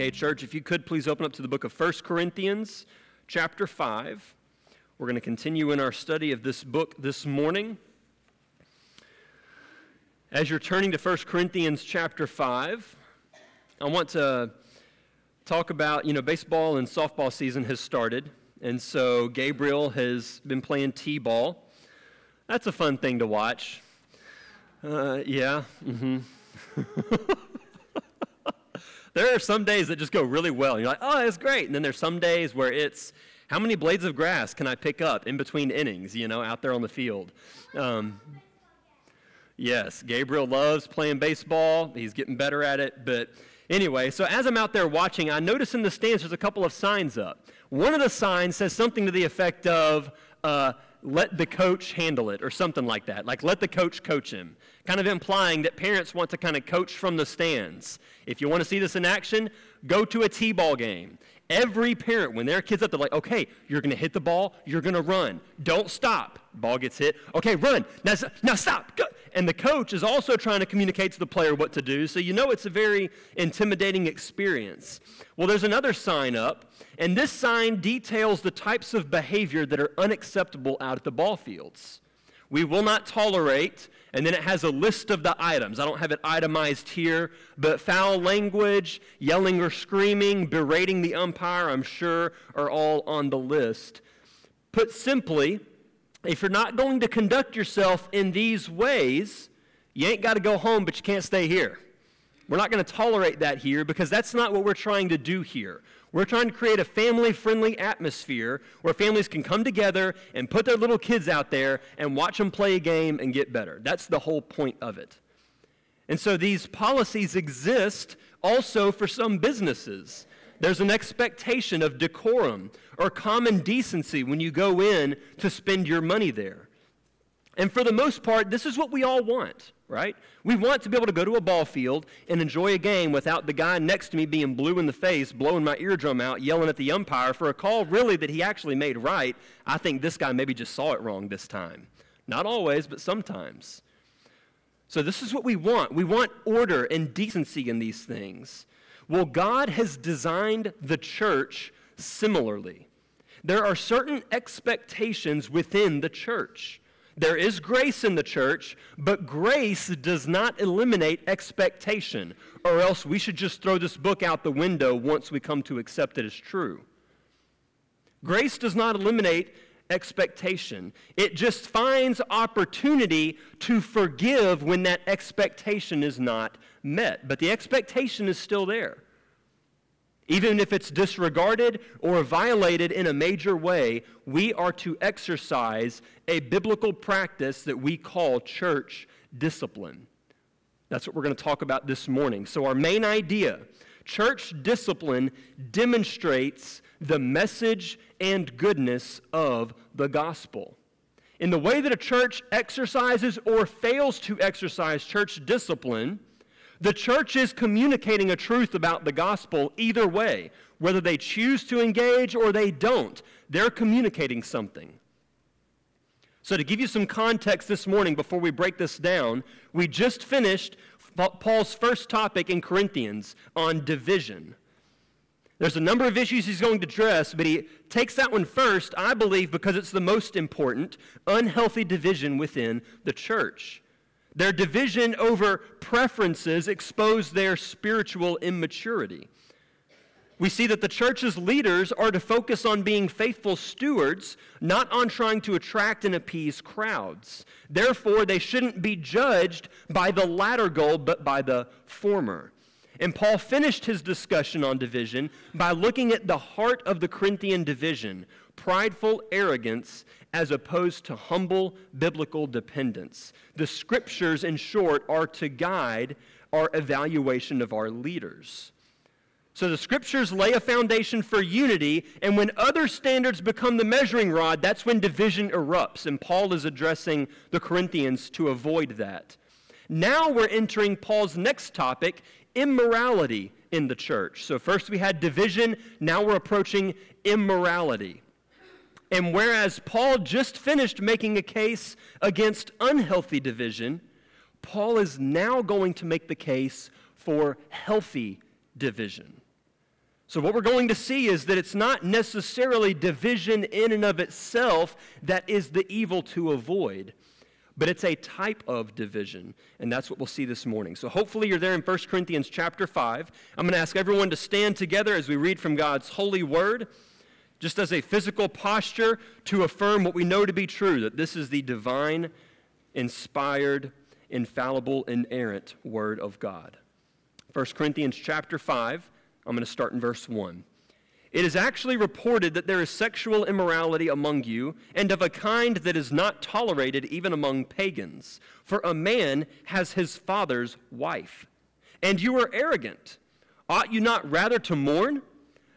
Okay, church, if you could please open up to the book of 1 Corinthians, chapter 5. We're going to continue in our study of this book this morning. As you're turning to 1 Corinthians, chapter 5, I want to talk about, you know, baseball and softball season has started. And so Gabriel has been playing T ball. That's a fun thing to watch. Uh, yeah. Mm-hmm. there are some days that just go really well. You're like, oh, it's great. And then there's some days where it's, how many blades of grass can I pick up in between innings, you know, out there on the field? Um, yes, Gabriel loves playing baseball. He's getting better at it. But anyway, so as I'm out there watching, I notice in the stands there's a couple of signs up. One of the signs says something to the effect of, uh, let the coach handle it or something like that. Like, let the coach coach him. Kind of implying that parents want to kind of coach from the stands. If you want to see this in action, go to a T ball game. Every parent, when their kid's up, they're like, okay, you're going to hit the ball, you're going to run. Don't stop. Ball gets hit. Okay, run. Now, now stop. Go. And the coach is also trying to communicate to the player what to do, so you know it's a very intimidating experience. Well, there's another sign up, and this sign details the types of behavior that are unacceptable out at the ball fields. We will not tolerate and then it has a list of the items. I don't have it itemized here, but foul language, yelling or screaming, berating the umpire, I'm sure, are all on the list. Put simply, if you're not going to conduct yourself in these ways, you ain't got to go home, but you can't stay here. We're not going to tolerate that here because that's not what we're trying to do here. We're trying to create a family friendly atmosphere where families can come together and put their little kids out there and watch them play a game and get better. That's the whole point of it. And so these policies exist also for some businesses. There's an expectation of decorum or common decency when you go in to spend your money there. And for the most part, this is what we all want right? We want to be able to go to a ball field and enjoy a game without the guy next to me being blue in the face, blowing my eardrum out, yelling at the umpire for a call really that he actually made right. I think this guy maybe just saw it wrong this time. Not always, but sometimes. So, this is what we want. We want order and decency in these things. Well, God has designed the church similarly. There are certain expectations within the church. There is grace in the church, but grace does not eliminate expectation, or else we should just throw this book out the window once we come to accept it as true. Grace does not eliminate expectation, it just finds opportunity to forgive when that expectation is not met. But the expectation is still there. Even if it's disregarded or violated in a major way, we are to exercise a biblical practice that we call church discipline. That's what we're going to talk about this morning. So, our main idea church discipline demonstrates the message and goodness of the gospel. In the way that a church exercises or fails to exercise church discipline, the church is communicating a truth about the gospel either way. Whether they choose to engage or they don't, they're communicating something. So, to give you some context this morning before we break this down, we just finished Paul's first topic in Corinthians on division. There's a number of issues he's going to address, but he takes that one first, I believe, because it's the most important unhealthy division within the church. Their division over preferences exposed their spiritual immaturity. We see that the church's leaders are to focus on being faithful stewards, not on trying to attract and appease crowds. Therefore, they shouldn't be judged by the latter goal, but by the former. And Paul finished his discussion on division by looking at the heart of the Corinthian division prideful arrogance as opposed to humble biblical dependence. The scriptures, in short, are to guide our evaluation of our leaders. So the scriptures lay a foundation for unity, and when other standards become the measuring rod, that's when division erupts. And Paul is addressing the Corinthians to avoid that. Now we're entering Paul's next topic immorality in the church. So first we had division, now we're approaching immorality. And whereas Paul just finished making a case against unhealthy division, Paul is now going to make the case for healthy division. So, what we're going to see is that it's not necessarily division in and of itself that is the evil to avoid, but it's a type of division. And that's what we'll see this morning. So, hopefully, you're there in 1 Corinthians chapter 5. I'm going to ask everyone to stand together as we read from God's holy word, just as a physical posture to affirm what we know to be true that this is the divine, inspired, infallible, inerrant word of God. 1 Corinthians chapter 5 I'm going to start in verse 1. It is actually reported that there is sexual immorality among you, and of a kind that is not tolerated even among pagans. For a man has his father's wife. And you are arrogant. Ought you not rather to mourn?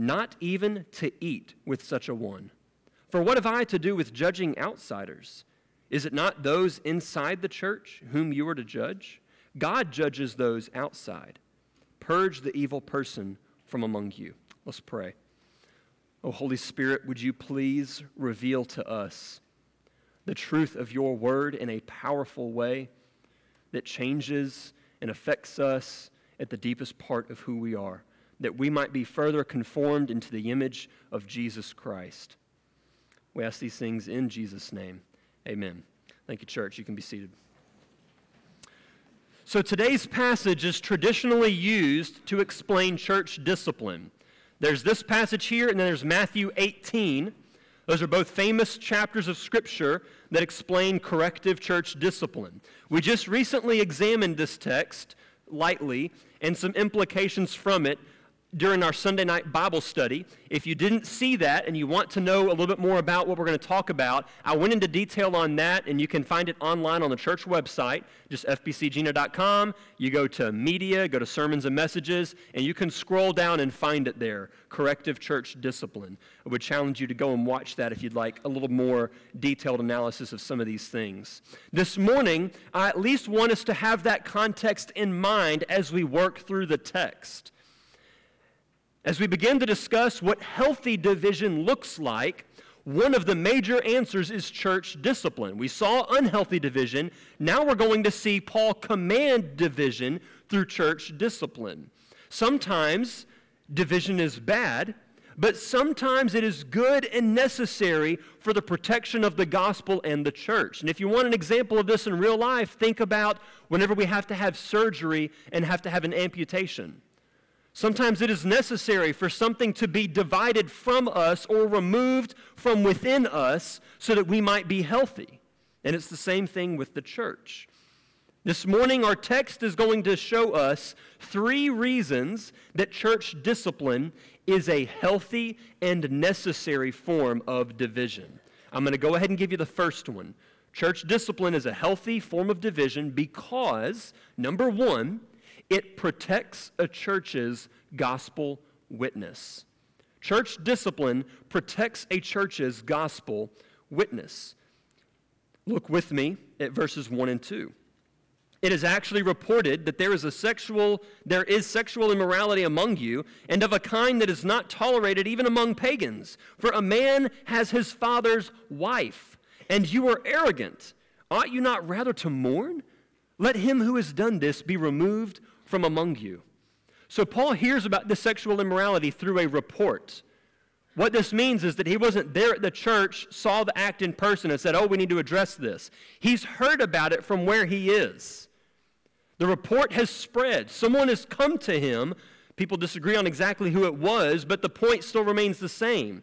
not even to eat with such a one. For what have I to do with judging outsiders? Is it not those inside the church whom you are to judge? God judges those outside. Purge the evil person from among you. Let's pray. Oh, Holy Spirit, would you please reveal to us the truth of your word in a powerful way that changes and affects us at the deepest part of who we are, that we might be further conformed into the image of Jesus Christ. We ask these things in Jesus' name. Amen. Thank you, church. You can be seated. So today's passage is traditionally used to explain church discipline. There's this passage here, and then there's Matthew 18. Those are both famous chapters of Scripture that explain corrective church discipline. We just recently examined this text lightly and some implications from it during our Sunday night Bible study. If you didn't see that and you want to know a little bit more about what we're going to talk about, I went into detail on that, and you can find it online on the church website, just fbcjena.com. You go to media, go to sermons and messages, and you can scroll down and find it there Corrective Church Discipline. I would challenge you to go and watch that if you'd like a little more detailed analysis of some of these things. This morning, I at least want us to have that context in mind as we work through the text. As we begin to discuss what healthy division looks like, one of the major answers is church discipline. We saw unhealthy division. Now we're going to see Paul command division through church discipline. Sometimes division is bad, but sometimes it is good and necessary for the protection of the gospel and the church. And if you want an example of this in real life, think about whenever we have to have surgery and have to have an amputation. Sometimes it is necessary for something to be divided from us or removed from within us so that we might be healthy. And it's the same thing with the church. This morning, our text is going to show us three reasons that church discipline is a healthy and necessary form of division. I'm going to go ahead and give you the first one. Church discipline is a healthy form of division because, number one, it protects a church's gospel witness. Church discipline protects a church's gospel witness. Look with me at verses 1 and 2. It is actually reported that there is a sexual there is sexual immorality among you and of a kind that is not tolerated even among pagans for a man has his father's wife and you are arrogant ought you not rather to mourn? Let him who has done this be removed from among you. So Paul hears about this sexual immorality through a report. What this means is that he wasn't there at the church, saw the act in person, and said, Oh, we need to address this. He's heard about it from where he is. The report has spread. Someone has come to him. People disagree on exactly who it was, but the point still remains the same.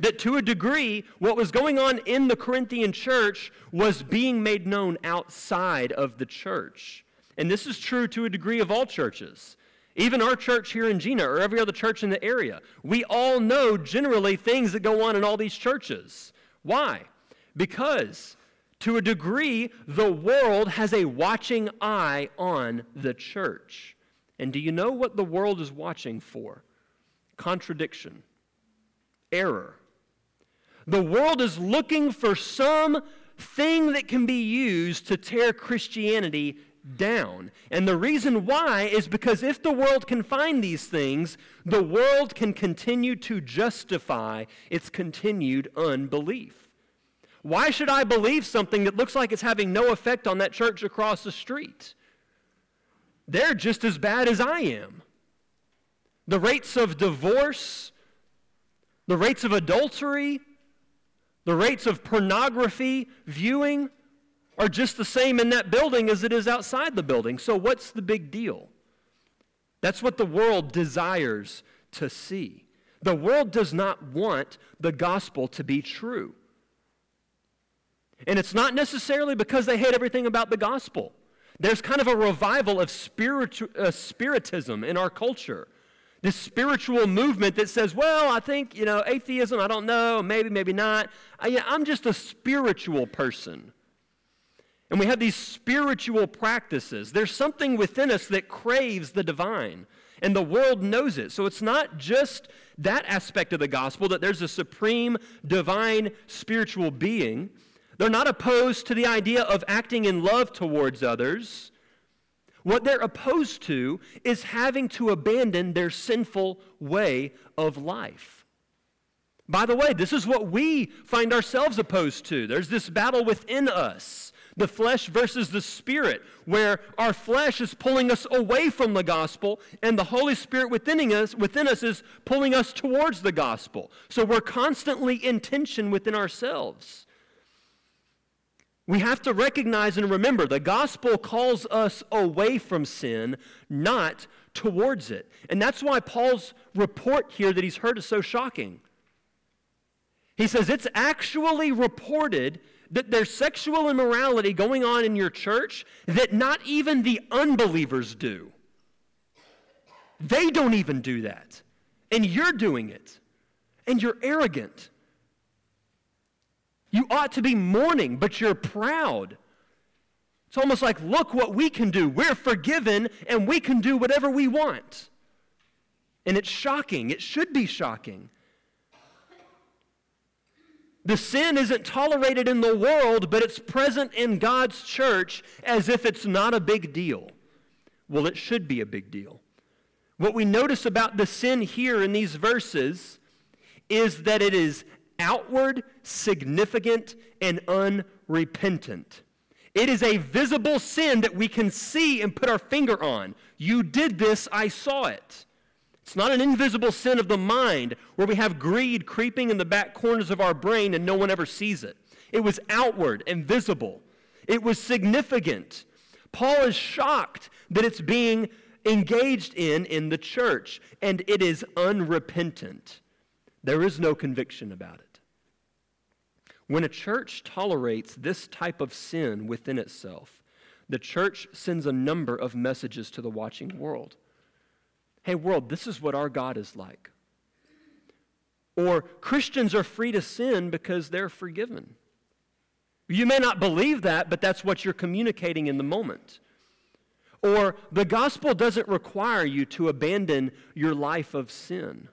That to a degree, what was going on in the Corinthian church was being made known outside of the church. And this is true to a degree of all churches. Even our church here in Jena or every other church in the area. We all know generally things that go on in all these churches. Why? Because to a degree, the world has a watching eye on the church. And do you know what the world is watching for? Contradiction, error. The world is looking for some thing that can be used to tear Christianity down. And the reason why is because if the world can find these things, the world can continue to justify its continued unbelief. Why should I believe something that looks like it's having no effect on that church across the street? They're just as bad as I am. The rates of divorce, the rates of adultery, the rates of pornography viewing, are just the same in that building as it is outside the building. So, what's the big deal? That's what the world desires to see. The world does not want the gospel to be true. And it's not necessarily because they hate everything about the gospel. There's kind of a revival of spiritu- uh, spiritism in our culture. This spiritual movement that says, well, I think, you know, atheism, I don't know, maybe, maybe not. I, yeah, I'm just a spiritual person. And we have these spiritual practices. There's something within us that craves the divine, and the world knows it. So it's not just that aspect of the gospel that there's a supreme, divine, spiritual being. They're not opposed to the idea of acting in love towards others. What they're opposed to is having to abandon their sinful way of life. By the way, this is what we find ourselves opposed to. There's this battle within us the flesh versus the spirit, where our flesh is pulling us away from the gospel and the Holy Spirit within us, within us is pulling us towards the gospel. So we're constantly in tension within ourselves. We have to recognize and remember the gospel calls us away from sin, not towards it. And that's why Paul's report here that he's heard is so shocking. He says it's actually reported that there's sexual immorality going on in your church that not even the unbelievers do. They don't even do that. And you're doing it. And you're arrogant. You ought to be mourning, but you're proud. It's almost like, look what we can do. We're forgiven, and we can do whatever we want. And it's shocking. It should be shocking. The sin isn't tolerated in the world, but it's present in God's church as if it's not a big deal. Well, it should be a big deal. What we notice about the sin here in these verses is that it is outward, significant, and unrepentant. It is a visible sin that we can see and put our finger on. You did this, I saw it. It's not an invisible sin of the mind where we have greed creeping in the back corners of our brain and no one ever sees it. It was outward and visible, it was significant. Paul is shocked that it's being engaged in in the church, and it is unrepentant. There is no conviction about it. When a church tolerates this type of sin within itself, the church sends a number of messages to the watching world. Hey, world, this is what our God is like. Or Christians are free to sin because they're forgiven. You may not believe that, but that's what you're communicating in the moment. Or the gospel doesn't require you to abandon your life of sin.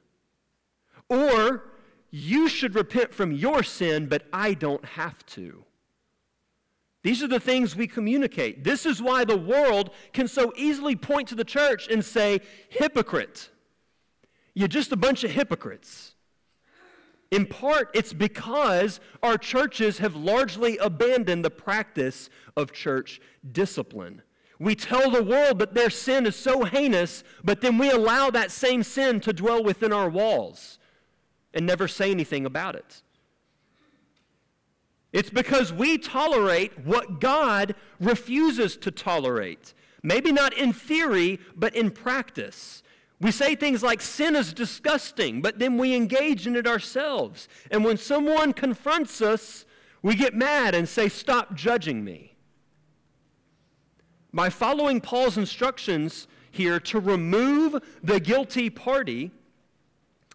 Or you should repent from your sin, but I don't have to. These are the things we communicate. This is why the world can so easily point to the church and say, hypocrite. You're just a bunch of hypocrites. In part, it's because our churches have largely abandoned the practice of church discipline. We tell the world that their sin is so heinous, but then we allow that same sin to dwell within our walls and never say anything about it. It's because we tolerate what God refuses to tolerate. Maybe not in theory, but in practice. We say things like sin is disgusting, but then we engage in it ourselves. And when someone confronts us, we get mad and say, Stop judging me. By following Paul's instructions here to remove the guilty party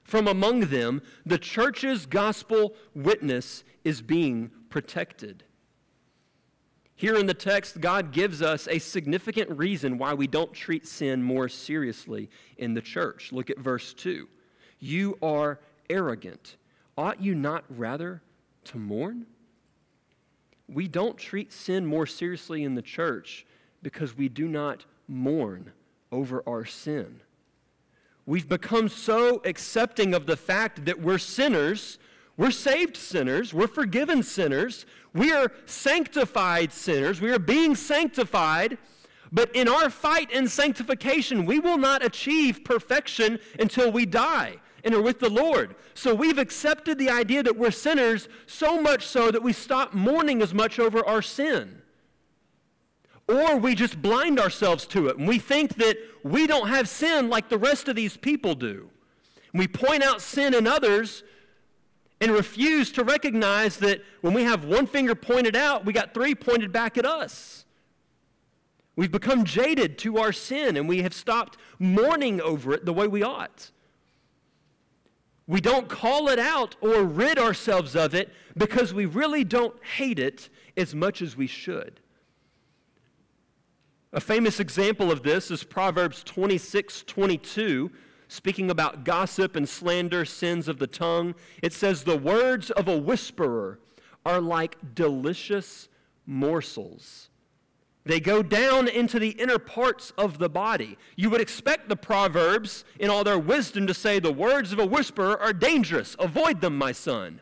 from among them, the church's gospel witness is being protected. Here in the text, God gives us a significant reason why we don't treat sin more seriously in the church. Look at verse 2. You are arrogant. Ought you not rather to mourn? We don't treat sin more seriously in the church because we do not mourn over our sin. We've become so accepting of the fact that we're sinners we're saved sinners. We're forgiven sinners. We are sanctified sinners. We are being sanctified. But in our fight in sanctification, we will not achieve perfection until we die and are with the Lord. So we've accepted the idea that we're sinners so much so that we stop mourning as much over our sin. Or we just blind ourselves to it and we think that we don't have sin like the rest of these people do. We point out sin in others and refuse to recognize that when we have one finger pointed out, we got three pointed back at us. We've become jaded to our sin and we have stopped mourning over it the way we ought. We don't call it out or rid ourselves of it because we really don't hate it as much as we should. A famous example of this is Proverbs 26 22, speaking about gossip and slander, sins of the tongue. It says, The words of a whisperer are like delicious morsels. They go down into the inner parts of the body. You would expect the Proverbs, in all their wisdom, to say, The words of a whisperer are dangerous. Avoid them, my son.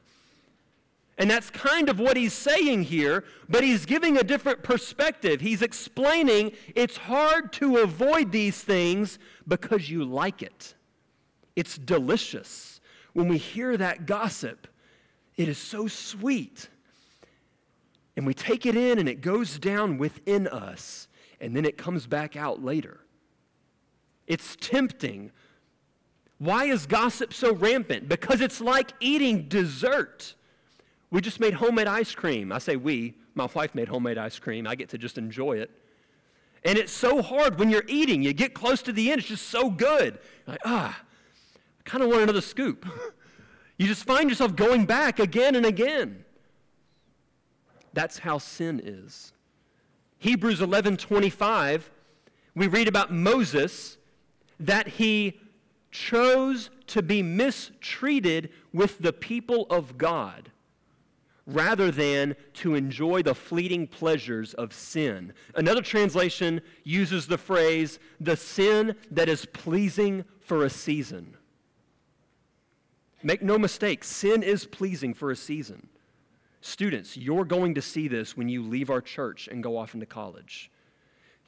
And that's kind of what he's saying here, but he's giving a different perspective. He's explaining it's hard to avoid these things because you like it. It's delicious. When we hear that gossip, it is so sweet. And we take it in and it goes down within us, and then it comes back out later. It's tempting. Why is gossip so rampant? Because it's like eating dessert. We just made homemade ice cream. I say we, my wife made homemade ice cream. I get to just enjoy it. And it's so hard when you're eating. You get close to the end, it's just so good. Like, ah, I kind of want another scoop. you just find yourself going back again and again. That's how sin is. Hebrews 11:25 we read about Moses that he chose to be mistreated with the people of God rather than to enjoy the fleeting pleasures of sin. Another translation uses the phrase the sin that is pleasing for a season. Make no mistake, sin is pleasing for a season. Students, you're going to see this when you leave our church and go off into college.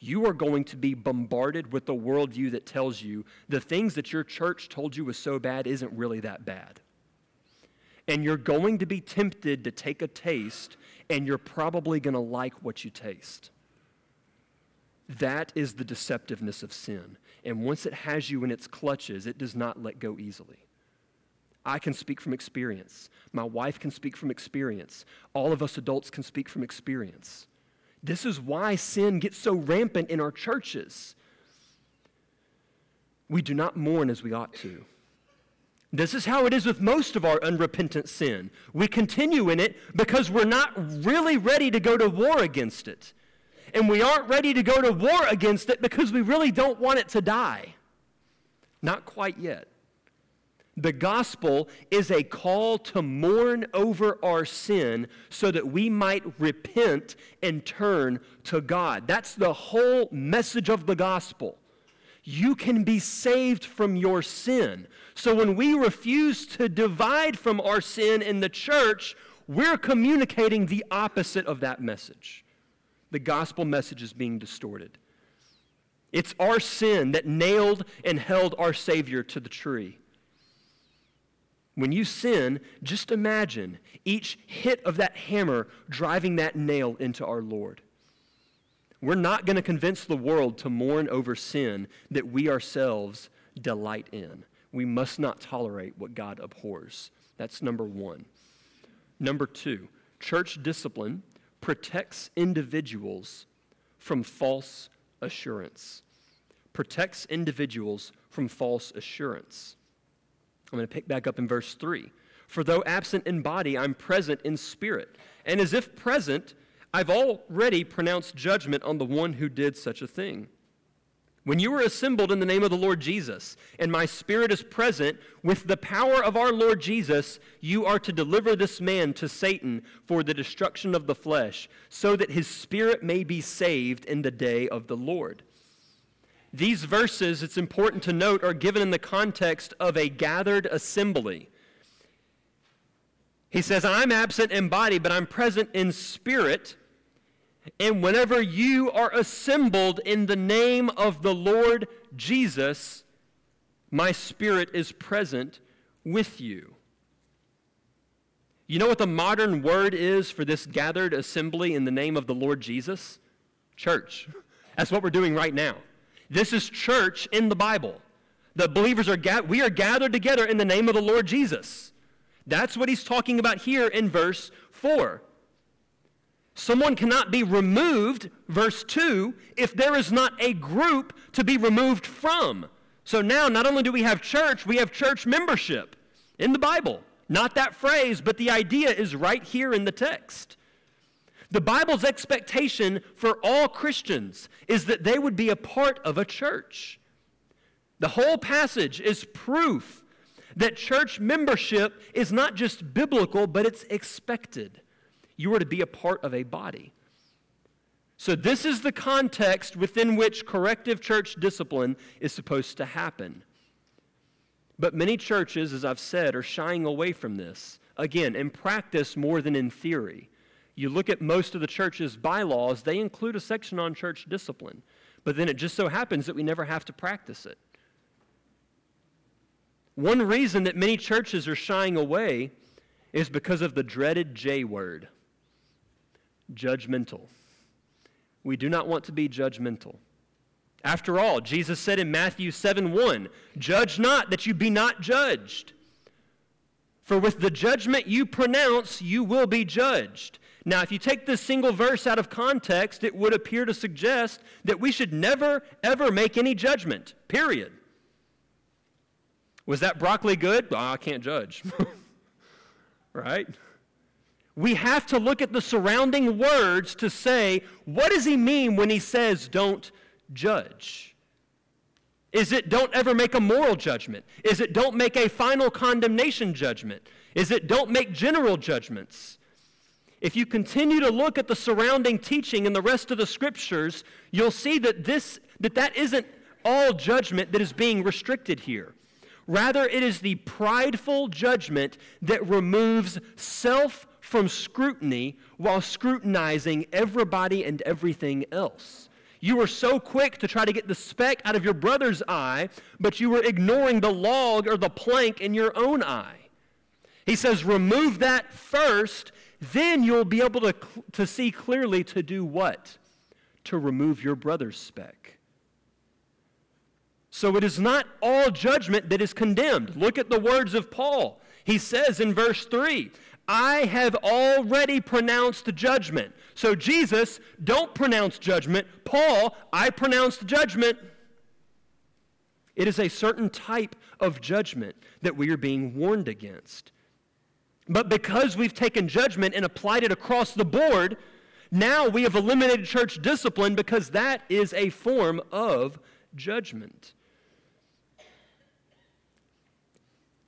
You are going to be bombarded with the worldview that tells you the things that your church told you was so bad isn't really that bad. And you're going to be tempted to take a taste, and you're probably going to like what you taste. That is the deceptiveness of sin. And once it has you in its clutches, it does not let go easily. I can speak from experience. My wife can speak from experience. All of us adults can speak from experience. This is why sin gets so rampant in our churches. We do not mourn as we ought to. This is how it is with most of our unrepentant sin. We continue in it because we're not really ready to go to war against it. And we aren't ready to go to war against it because we really don't want it to die. Not quite yet. The gospel is a call to mourn over our sin so that we might repent and turn to God. That's the whole message of the gospel. You can be saved from your sin. So when we refuse to divide from our sin in the church, we're communicating the opposite of that message. The gospel message is being distorted. It's our sin that nailed and held our Savior to the tree. When you sin, just imagine each hit of that hammer driving that nail into our Lord. We're not going to convince the world to mourn over sin that we ourselves delight in. We must not tolerate what God abhors. That's number one. Number two, church discipline protects individuals from false assurance. Protects individuals from false assurance. I'm going to pick back up in verse 3. For though absent in body, I'm present in spirit. And as if present, I've already pronounced judgment on the one who did such a thing. When you are assembled in the name of the Lord Jesus, and my spirit is present, with the power of our Lord Jesus, you are to deliver this man to Satan for the destruction of the flesh, so that his spirit may be saved in the day of the Lord. These verses, it's important to note, are given in the context of a gathered assembly. He says, I'm absent in body, but I'm present in spirit. And whenever you are assembled in the name of the Lord Jesus, my spirit is present with you. You know what the modern word is for this gathered assembly in the name of the Lord Jesus? Church. That's what we're doing right now. This is church in the Bible. The believers are ga- we are gathered together in the name of the Lord Jesus. That's what he's talking about here in verse 4. Someone cannot be removed, verse 2, if there is not a group to be removed from. So now, not only do we have church, we have church membership in the Bible. Not that phrase, but the idea is right here in the text. The Bible's expectation for all Christians is that they would be a part of a church. The whole passage is proof that church membership is not just biblical, but it's expected. You are to be a part of a body. So, this is the context within which corrective church discipline is supposed to happen. But many churches, as I've said, are shying away from this. Again, in practice more than in theory. You look at most of the church's bylaws, they include a section on church discipline. But then it just so happens that we never have to practice it. One reason that many churches are shying away is because of the dreaded J word judgmental. We do not want to be judgmental. After all, Jesus said in Matthew 7 1, Judge not that you be not judged. For with the judgment you pronounce, you will be judged. Now, if you take this single verse out of context, it would appear to suggest that we should never, ever make any judgment, period. Was that broccoli good? I can't judge. right? We have to look at the surrounding words to say, what does he mean when he says, don't judge? Is it don't ever make a moral judgment? Is it don't make a final condemnation judgment? Is it don't make general judgments? If you continue to look at the surrounding teaching and the rest of the scriptures, you'll see that this that that isn't all judgment that is being restricted here. Rather, it is the prideful judgment that removes self from scrutiny while scrutinizing everybody and everything else. You were so quick to try to get the speck out of your brother's eye, but you were ignoring the log or the plank in your own eye. He says, remove that first, then you'll be able to, to see clearly to do what? To remove your brother's speck. So it is not all judgment that is condemned. Look at the words of Paul. He says in verse 3 I have already pronounced judgment. So, Jesus, don't pronounce judgment. Paul, I pronounced judgment. It is a certain type of judgment that we are being warned against. But because we've taken judgment and applied it across the board, now we have eliminated church discipline because that is a form of judgment.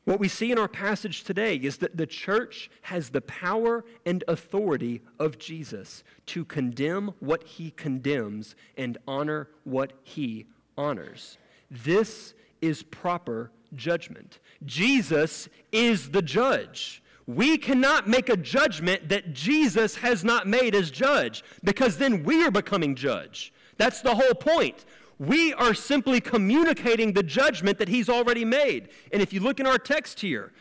What we see in our passage today is that the church has the power and authority of Jesus to condemn what he condemns and honor what he honors. This is proper judgment. Jesus is the judge. We cannot make a judgment that Jesus has not made as judge because then we are becoming judge. That's the whole point. We are simply communicating the judgment that he's already made. And if you look in our text here,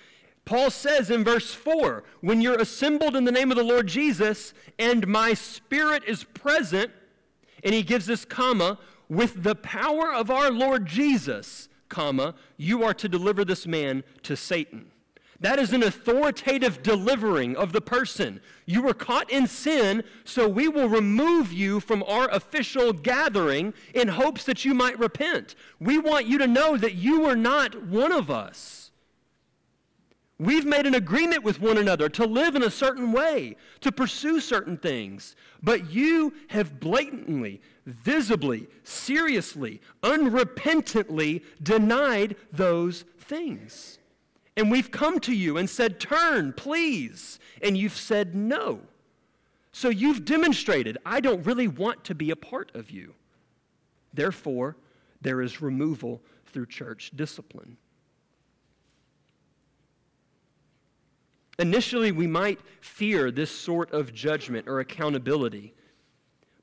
Paul says in verse 4 when you're assembled in the name of the Lord Jesus and my spirit is present, and he gives this comma, with the power of our Lord Jesus, comma, you are to deliver this man to Satan. That is an authoritative delivering of the person. You were caught in sin, so we will remove you from our official gathering in hopes that you might repent. We want you to know that you are not one of us. We've made an agreement with one another to live in a certain way, to pursue certain things. But you have blatantly, visibly, seriously, unrepentantly denied those things. And we've come to you and said, Turn, please. And you've said no. So you've demonstrated, I don't really want to be a part of you. Therefore, there is removal through church discipline. Initially, we might fear this sort of judgment or accountability.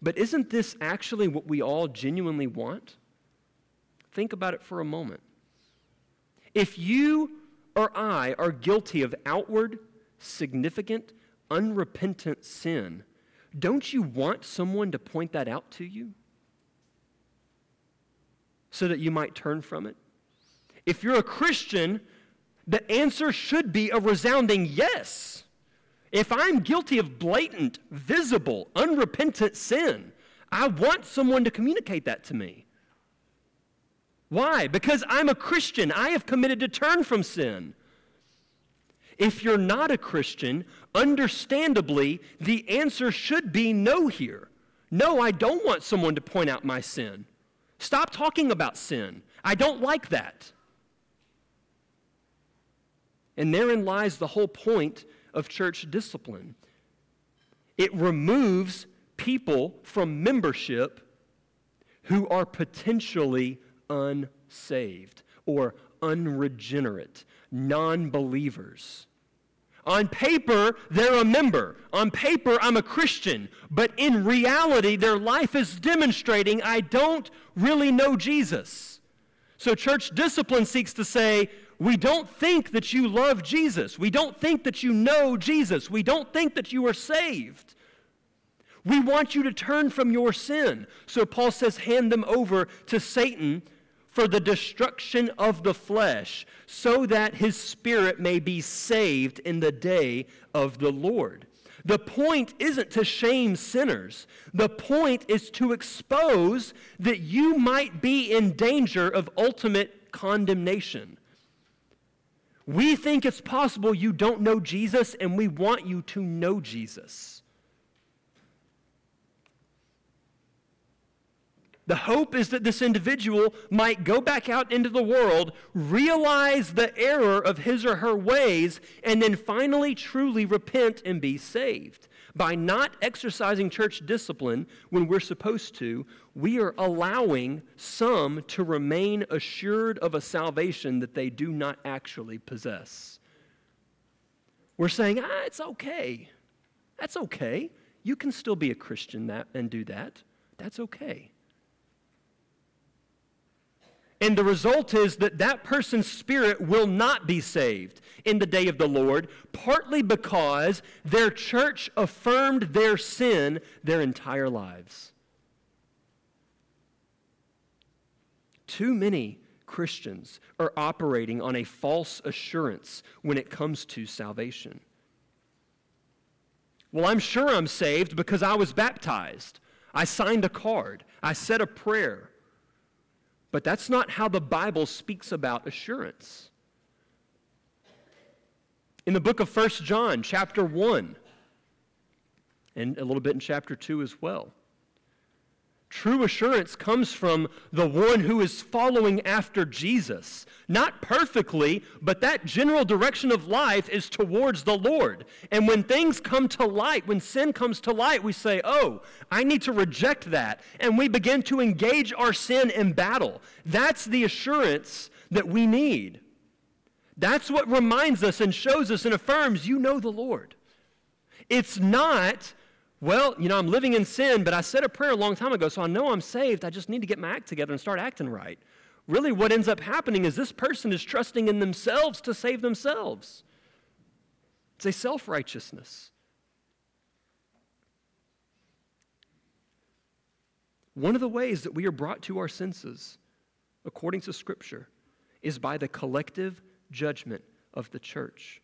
But isn't this actually what we all genuinely want? Think about it for a moment. If you or I are guilty of outward, significant, unrepentant sin, don't you want someone to point that out to you? So that you might turn from it? If you're a Christian, the answer should be a resounding yes. If I'm guilty of blatant, visible, unrepentant sin, I want someone to communicate that to me. Why? Because I'm a Christian. I have committed to turn from sin. If you're not a Christian, understandably, the answer should be no here. No, I don't want someone to point out my sin. Stop talking about sin. I don't like that. And therein lies the whole point of church discipline it removes people from membership who are potentially unsaved or unregenerate, non believers. On paper, they're a member. On paper, I'm a Christian. But in reality, their life is demonstrating I don't really know Jesus. So, church discipline seeks to say, we don't think that you love Jesus. We don't think that you know Jesus. We don't think that you are saved. We want you to turn from your sin. So Paul says, hand them over to Satan for the destruction of the flesh, so that his spirit may be saved in the day of the Lord. The point isn't to shame sinners. The point is to expose that you might be in danger of ultimate condemnation. We think it's possible you don't know Jesus, and we want you to know Jesus. The hope is that this individual might go back out into the world, realize the error of his or her ways, and then finally truly repent and be saved. By not exercising church discipline when we're supposed to, we are allowing some to remain assured of a salvation that they do not actually possess. We're saying, ah, it's okay. That's okay. You can still be a Christian that, and do that. That's okay. And the result is that that person's spirit will not be saved in the day of the Lord, partly because their church affirmed their sin their entire lives. Too many Christians are operating on a false assurance when it comes to salvation. Well, I'm sure I'm saved because I was baptized. I signed a card. I said a prayer. But that's not how the Bible speaks about assurance. In the book of 1 John, chapter 1, and a little bit in chapter 2 as well, True assurance comes from the one who is following after Jesus. Not perfectly, but that general direction of life is towards the Lord. And when things come to light, when sin comes to light, we say, Oh, I need to reject that. And we begin to engage our sin in battle. That's the assurance that we need. That's what reminds us and shows us and affirms you know the Lord. It's not well, you know, I'm living in sin, but I said a prayer a long time ago, so I know I'm saved. I just need to get my act together and start acting right. Really, what ends up happening is this person is trusting in themselves to save themselves. It's a self righteousness. One of the ways that we are brought to our senses, according to Scripture, is by the collective judgment of the church.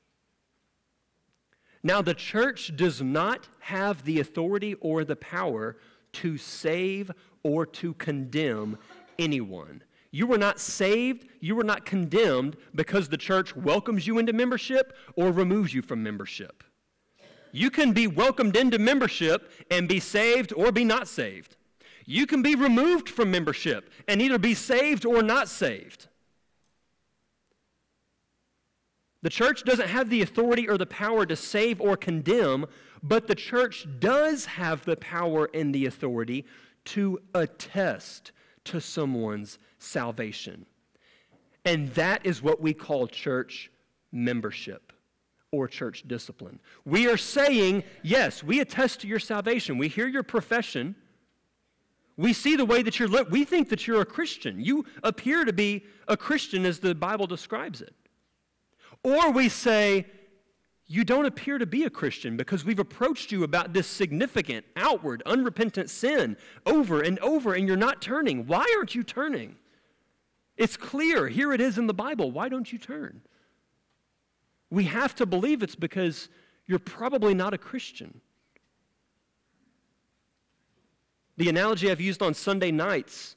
Now, the church does not have the authority or the power to save or to condemn anyone. You were not saved, you were not condemned because the church welcomes you into membership or removes you from membership. You can be welcomed into membership and be saved or be not saved. You can be removed from membership and either be saved or not saved. The church doesn't have the authority or the power to save or condemn, but the church does have the power and the authority to attest to someone's salvation. And that is what we call church membership or church discipline. We are saying, yes, we attest to your salvation. We hear your profession. We see the way that you're lit. We think that you're a Christian. You appear to be a Christian as the Bible describes it. Or we say, you don't appear to be a Christian because we've approached you about this significant, outward, unrepentant sin over and over, and you're not turning. Why aren't you turning? It's clear. Here it is in the Bible. Why don't you turn? We have to believe it's because you're probably not a Christian. The analogy I've used on Sunday nights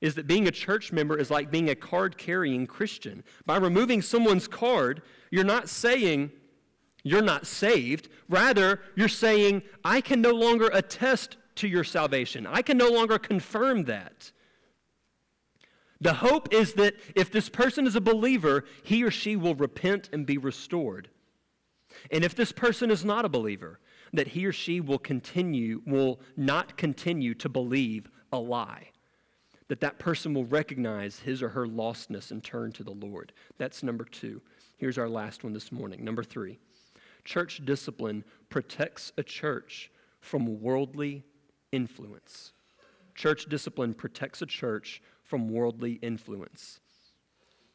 is that being a church member is like being a card carrying Christian. By removing someone's card, you're not saying you're not saved. Rather, you're saying, I can no longer attest to your salvation. I can no longer confirm that. The hope is that if this person is a believer, he or she will repent and be restored. And if this person is not a believer, that he or she will continue, will not continue to believe a lie that that person will recognize his or her lostness and turn to the Lord. That's number two. Here's our last one this morning. Number three church discipline protects a church from worldly influence. Church discipline protects a church from worldly influence.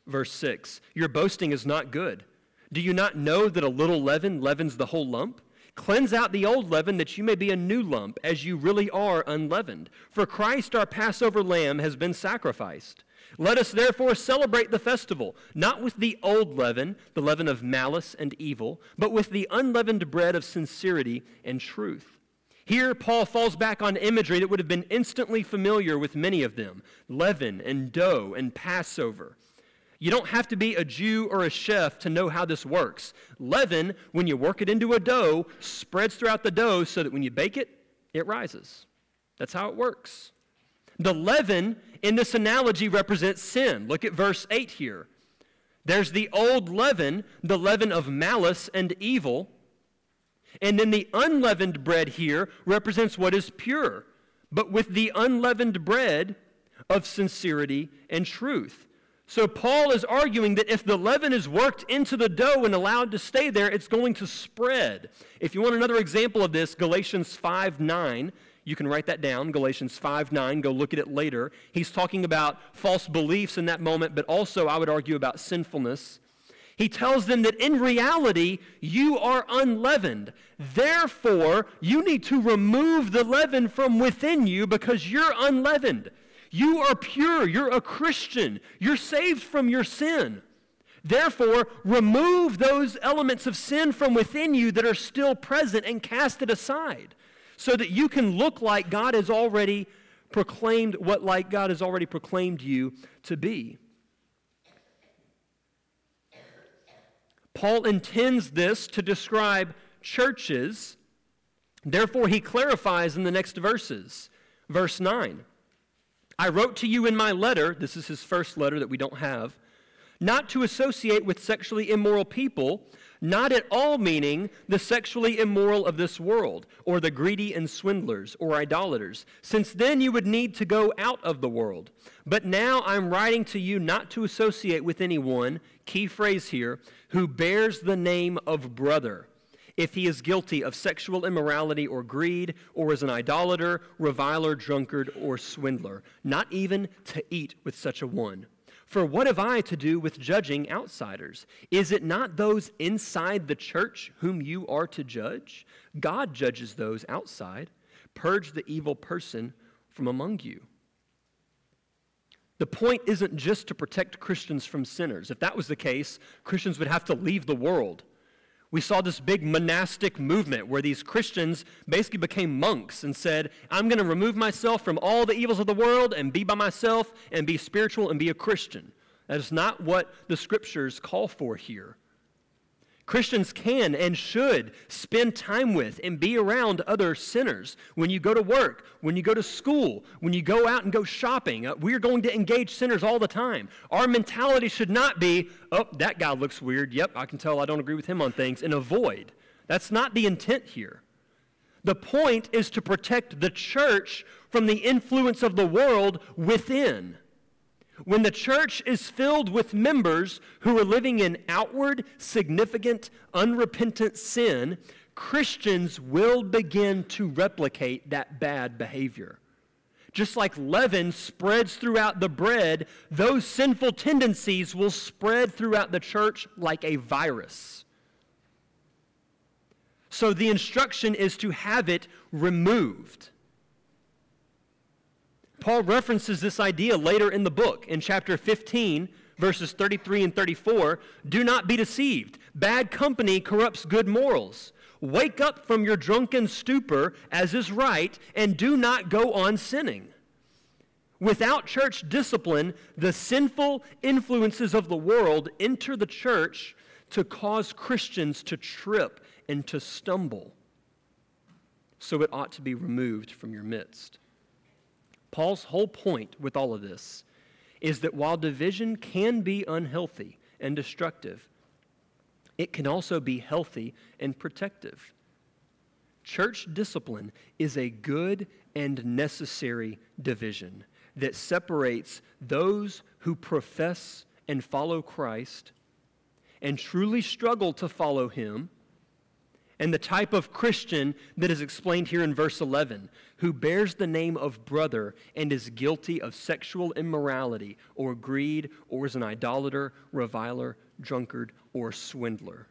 Verse 6 Your boasting is not good. Do you not know that a little leaven leavens the whole lump? Cleanse out the old leaven that you may be a new lump, as you really are unleavened. For Christ, our Passover lamb, has been sacrificed. Let us therefore celebrate the festival, not with the old leaven, the leaven of malice and evil, but with the unleavened bread of sincerity and truth. Here, Paul falls back on imagery that would have been instantly familiar with many of them leaven and dough and Passover. You don't have to be a Jew or a chef to know how this works. Leaven, when you work it into a dough, spreads throughout the dough so that when you bake it, it rises. That's how it works. The leaven in this analogy represents sin. Look at verse 8 here. There's the old leaven, the leaven of malice and evil. And then the unleavened bread here represents what is pure, but with the unleavened bread of sincerity and truth. So Paul is arguing that if the leaven is worked into the dough and allowed to stay there, it's going to spread. If you want another example of this, Galatians 5 9, you can write that down, Galatians 5 9, go look at it later. He's talking about false beliefs in that moment, but also, I would argue, about sinfulness. He tells them that in reality, you are unleavened. Therefore, you need to remove the leaven from within you because you're unleavened. You are pure. You're a Christian. You're saved from your sin. Therefore, remove those elements of sin from within you that are still present and cast it aside so that you can look like God has already proclaimed, what like God has already proclaimed you to be. Paul intends this to describe churches. Therefore, he clarifies in the next verses Verse 9 I wrote to you in my letter, this is his first letter that we don't have, not to associate with sexually immoral people, not at all meaning the sexually immoral of this world, or the greedy and swindlers, or idolaters, since then you would need to go out of the world. But now I'm writing to you not to associate with anyone, key phrase here, who bears the name of brother if he is guilty of sexual immorality or greed, or is an idolater, reviler, drunkard, or swindler, not even to eat with such a one. For what have I to do with judging outsiders? Is it not those inside the church whom you are to judge? God judges those outside. Purge the evil person from among you. The point isn't just to protect Christians from sinners. If that was the case, Christians would have to leave the world we saw this big monastic movement where these Christians basically became monks and said, I'm going to remove myself from all the evils of the world and be by myself and be spiritual and be a Christian. That is not what the scriptures call for here. Christians can and should spend time with and be around other sinners. When you go to work, when you go to school, when you go out and go shopping, uh, we're going to engage sinners all the time. Our mentality should not be, oh, that guy looks weird. Yep, I can tell I don't agree with him on things, and avoid. That's not the intent here. The point is to protect the church from the influence of the world within. When the church is filled with members who are living in outward, significant, unrepentant sin, Christians will begin to replicate that bad behavior. Just like leaven spreads throughout the bread, those sinful tendencies will spread throughout the church like a virus. So the instruction is to have it removed. Paul references this idea later in the book in chapter 15, verses 33 and 34. Do not be deceived. Bad company corrupts good morals. Wake up from your drunken stupor, as is right, and do not go on sinning. Without church discipline, the sinful influences of the world enter the church to cause Christians to trip and to stumble. So it ought to be removed from your midst. Paul's whole point with all of this is that while division can be unhealthy and destructive, it can also be healthy and protective. Church discipline is a good and necessary division that separates those who profess and follow Christ and truly struggle to follow him and the type of Christian that is explained here in verse 11, who bears the name of brother and is guilty of sexual immorality or greed or is an idolater, reviler, drunkard, or swindler.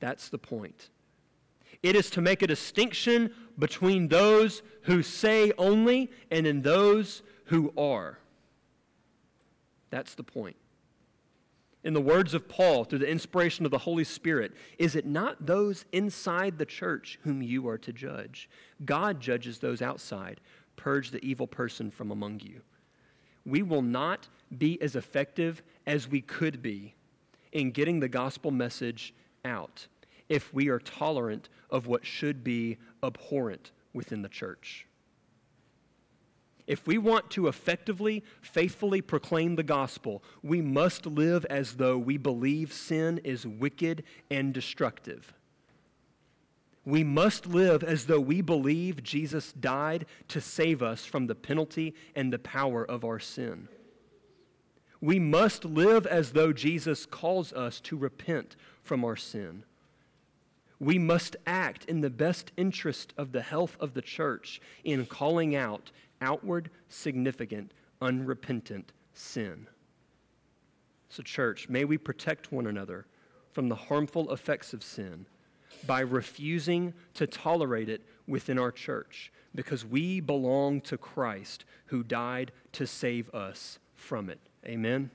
That's the point. It is to make a distinction between those who say only and in those who are. That's the point in the words of Paul through the inspiration of the Holy Spirit, is it not those inside the church whom you are to judge? God judges those outside. Purge the evil person from among you. We will not be as effective as we could be in getting the gospel message out if we are tolerant of what should be abhorrent within the church. If we want to effectively, faithfully proclaim the gospel, we must live as though we believe sin is wicked and destructive. We must live as though we believe Jesus died to save us from the penalty and the power of our sin. We must live as though Jesus calls us to repent from our sin. We must act in the best interest of the health of the church in calling out outward, significant, unrepentant sin. So, church, may we protect one another from the harmful effects of sin by refusing to tolerate it within our church because we belong to Christ who died to save us from it. Amen.